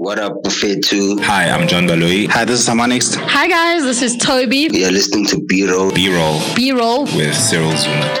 What up, Buffet 2? Hi, I'm John Baloyi. Hi, this is Samanix. Hi guys, this is Toby. We are listening to B-Roll. B-Roll B-roll. with Cyril Zuma.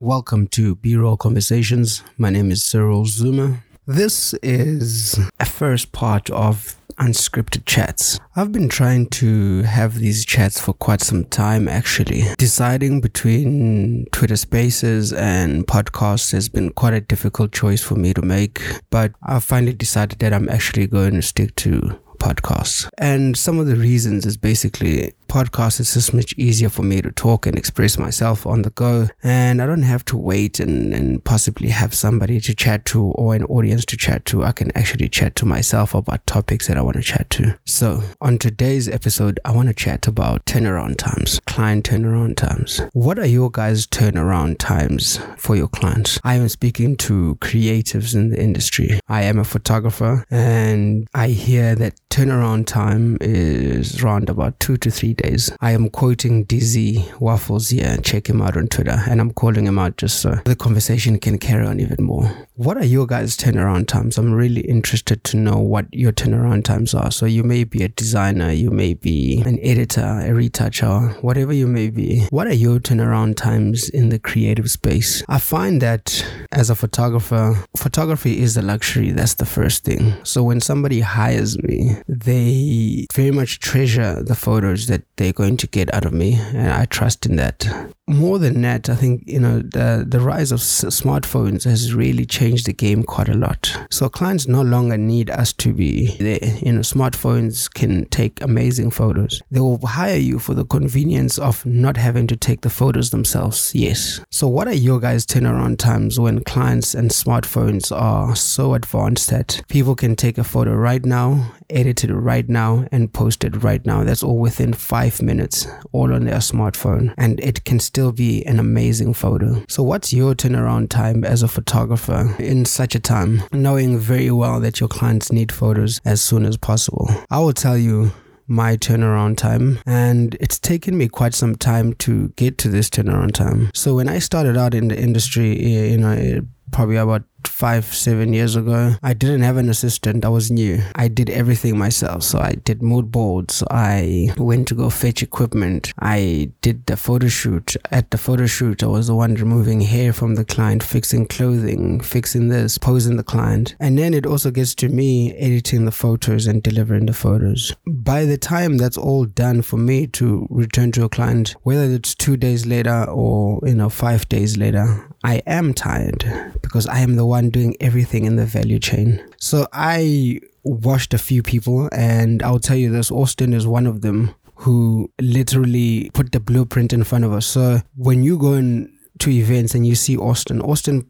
Welcome to B Roll Conversations. My name is Cyril Zuma. This is a first part of unscripted chats. I've been trying to have these chats for quite some time actually. Deciding between Twitter Spaces and podcasts has been quite a difficult choice for me to make, but I finally decided that I'm actually going to stick to podcasts. And some of the reasons is basically podcasts is just much easier for me to talk and express myself on the go. And I don't have to wait and, and possibly have somebody to chat to or an audience to chat to. I can actually chat to myself about topics that I want to chat to. So on today's episode, I want to chat about turnaround times, client turnaround times. What are your guys' turnaround times for your clients? I am speaking to creatives in the industry. I am a photographer and I hear that turnaround time is around about two to three days. I am quoting DZ Waffles here. Check him out on Twitter. And I'm calling him out just so the conversation can carry on even more. What are your guys' turnaround times? I'm really interested to know what your turnaround times are. So you may be a designer, you may be an editor, a retoucher, whatever you may be. What are your turnaround times in the creative space? I find that as a photographer, photography is a luxury. That's the first thing. So when somebody hires me, they very much treasure the photos that they're going to get out of me. And I trust in that. More than that, I think, you know, the, the rise of s- smartphones has really changed the game quite a lot. So clients no longer need us to be there. You know, smartphones can take amazing photos. They will hire you for the convenience of not having to take the photos themselves. Yes. So what are your guys' turnaround times when clients and smartphones are so advanced that people can take a photo right now, edit it right now, and post it right now? That's all within five minutes, all on their smartphone. And it can still be an amazing photo. So what's your turnaround time as a photographer in such a time, knowing very well that your clients need photos as soon as possible? I will tell you my turnaround time and it's taken me quite some time to get to this turnaround time so when i started out in the industry eh, you know eh, probably about five seven years ago i didn't have an assistant. I was new. I did everything myself. So i did mood boards. I went to go fetch equipment. I did the photo shoot. At the photo shoot i was the one removing hair from the client fixing clothing fixing this posing the client. And then it also gets to me editing the photos and delivering the photos. By the time that's all done for me to return to a client whether it's two days later or you know five days later i am tired because i am the one doing everything in the value chain. So i watched a few people and i'll tell you this austin is one of them who literally put the blueprint in front of us. So when you go in to events and you see austin austin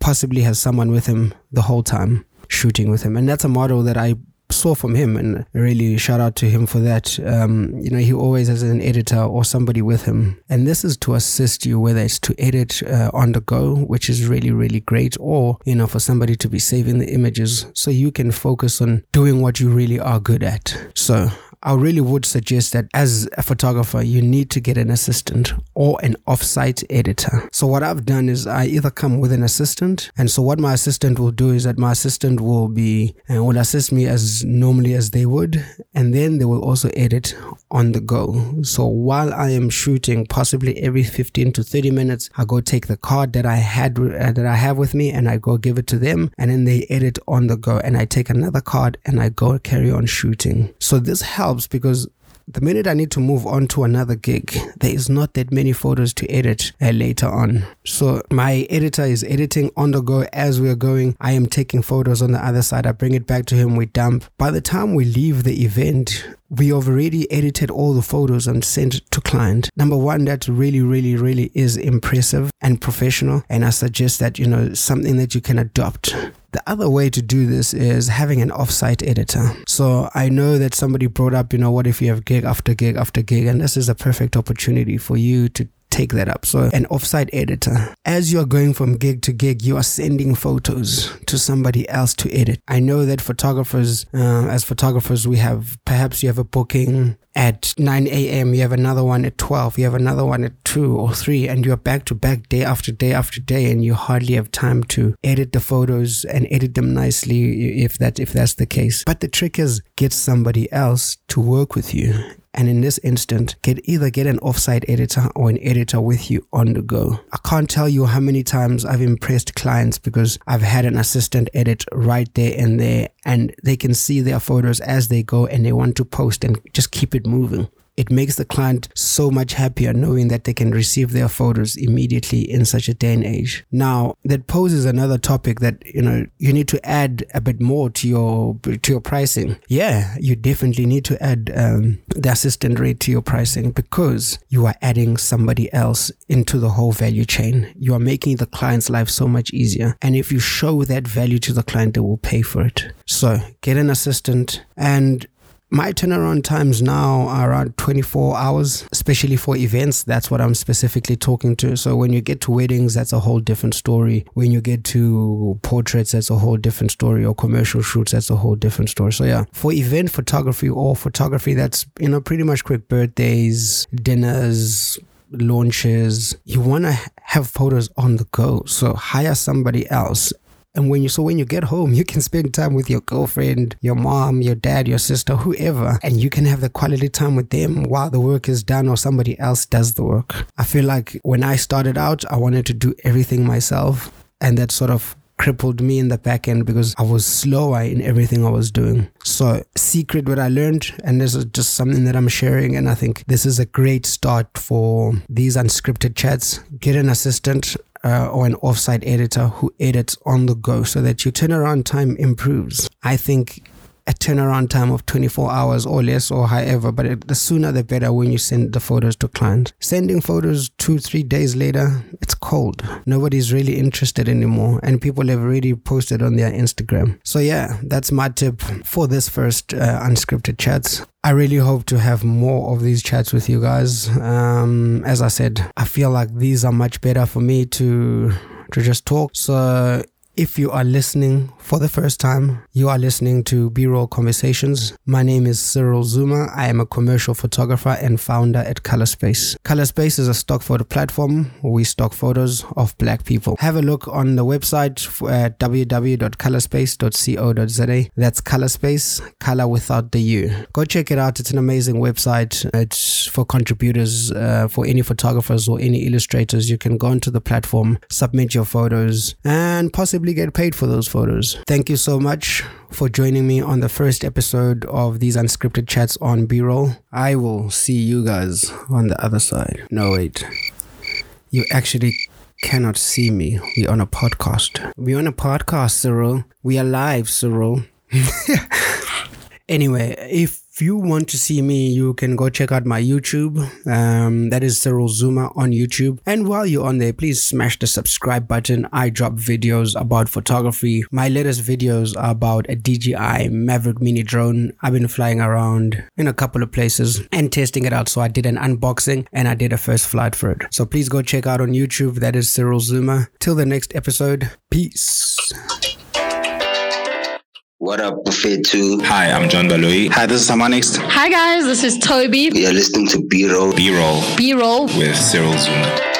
possibly has someone with him the whole time shooting with him. And that's a model that i saw from him and really shout out to him for that. Um, you know he always has an editor or somebody with him. And this is to assist you whether it's to edit uh, on the go which is really really great or you know for somebody to be saving the images so you can focus on doing what you really are good at. So I really would suggest that as a photographer, you need to get an assistant or an offsite editor. So what I've done is I either come with an assistant, and so what my assistant will do is that my assistant will be and will assist me as normally as they would, and then they will also edit on the go. So while I am shooting, possibly every 15 to 30 minutes, I go take the card that I had uh, that I have with me, and I go give it to them, and then they edit on the go, and I take another card and I go carry on shooting. So this helps because the minute I need to move on to another gig, there is not that many photos to edit uh, later on. So my editor is editing on the go as we are going. I am taking photos on the other side. I bring it back to him. We dump. By the time we leave the event, we have already edited all the photos and sent to client. Number one, that really, really, really is impressive and professional. And I suggest that, you know, something that you can adopt. The other way to do this is having an offsite editor. So I know that somebody brought up, you know, what if you have gig after gig after gig, and this is a perfect opportunity for you to take that up. So an offsite editor. As you are going from gig to gig, you are sending photos to somebody else to edit. I know that photographers, uh, as photographers, we have perhaps you have a booking at 9 a.m. You have another one at 12. You have another one at 2 or 3, and you're back to back day after day after day, and you hardly have time to edit the photos and edit them nicely if that if that's the case. But the trick is get somebody else to work with you and in this instant get either get an offsite editor or an editor with you on the go. I can't tell you how many times i've impressed clients because i've had an assistant edit right there and there and they can see their photos as they go and they want to post and just keep it moving it makes the client so much happier knowing that they can receive their photos immediately in such a day and age. Now, that poses another topic that, you know, you need to add a bit more to your, to your pricing. Yeah, you definitely need to add um, the assistant rate to your pricing because you are adding somebody else into the whole value chain. You are making the client's life so much easier. And if you show that value to the client, they will pay for it. So get an assistant and my turnaround times now are around 24 hours, especially for events. That's what I'm specifically talking to. So when you get to weddings, that's a whole different story. When you get to portraits, that's a whole different story. Or commercial shoots, that's a whole different story. So yeah, for event photography or photography, that's, you know, pretty much quick birthdays, dinners, launches, you want to have photos on the go. So hire somebody else and when you so when you get home, you can spend time with your girlfriend, your mom, your dad, your sister, whoever, and you can have the quality time with them while the work is done or somebody else does the work. I feel like when I started out, I wanted to do everything myself. And that sort of crippled me in the back end because I was slower in everything I was doing. So, secret what I learned, and this is just something that I'm sharing, and I think this is a great start for these unscripted chats. Get an assistant uh, or an offsite editor who edits on the go so that your turnaround time improves. I think a turnaround time of 24 hours or less or however, but it, the sooner the better when you send the photos to clients. Sending photos two, three days later, it's cold. Nobody's really interested anymore, and people have already posted on their Instagram. So, yeah, that's my tip for this first uh, unscripted chats. I really hope to have more of these chats with you guys. Um, as I said, I feel like these are much better for me to to just talk. So if you are listening for the first time, you are listening to B Roll Conversations. My name is Cyril Zuma. I am a commercial photographer and founder at Colorspace. Colorspace is a stock photo platform. We stock photos of black people. Have a look on the website at www.colorspace.co.za. That's Colorspace, color without the U. Go check it out. It's an amazing website. It's for contributors, uh, for any photographers or any illustrators. You can go onto the platform, submit your photos, and possibly get paid for those photos. Thank you so much for joining me on the first episode of these unscripted chats on B roll. I will see you guys on the other side. No, wait. You actually cannot see me. We're on a podcast. We're on a podcast, Cyril. We are live, Cyril. anyway, if if you want to see me, you can go check out my YouTube. Um, that is Cyril Zuma on YouTube. And while you're on there, please smash the subscribe button. I drop videos about photography. My latest videos are about a DJI Mavic Mini drone. I've been flying around in a couple of places and testing it out. So I did an unboxing and I did a first flight for it. So please go check out on YouTube. That is Cyril Zuma. Till the next episode, peace. What up, Buffet 2? Hi, I'm John Baloyi. Hi, this is Samanix. Hi guys, this is Toby. You're listening to B-Roll. B-Roll B-roll with Cyril Zuma.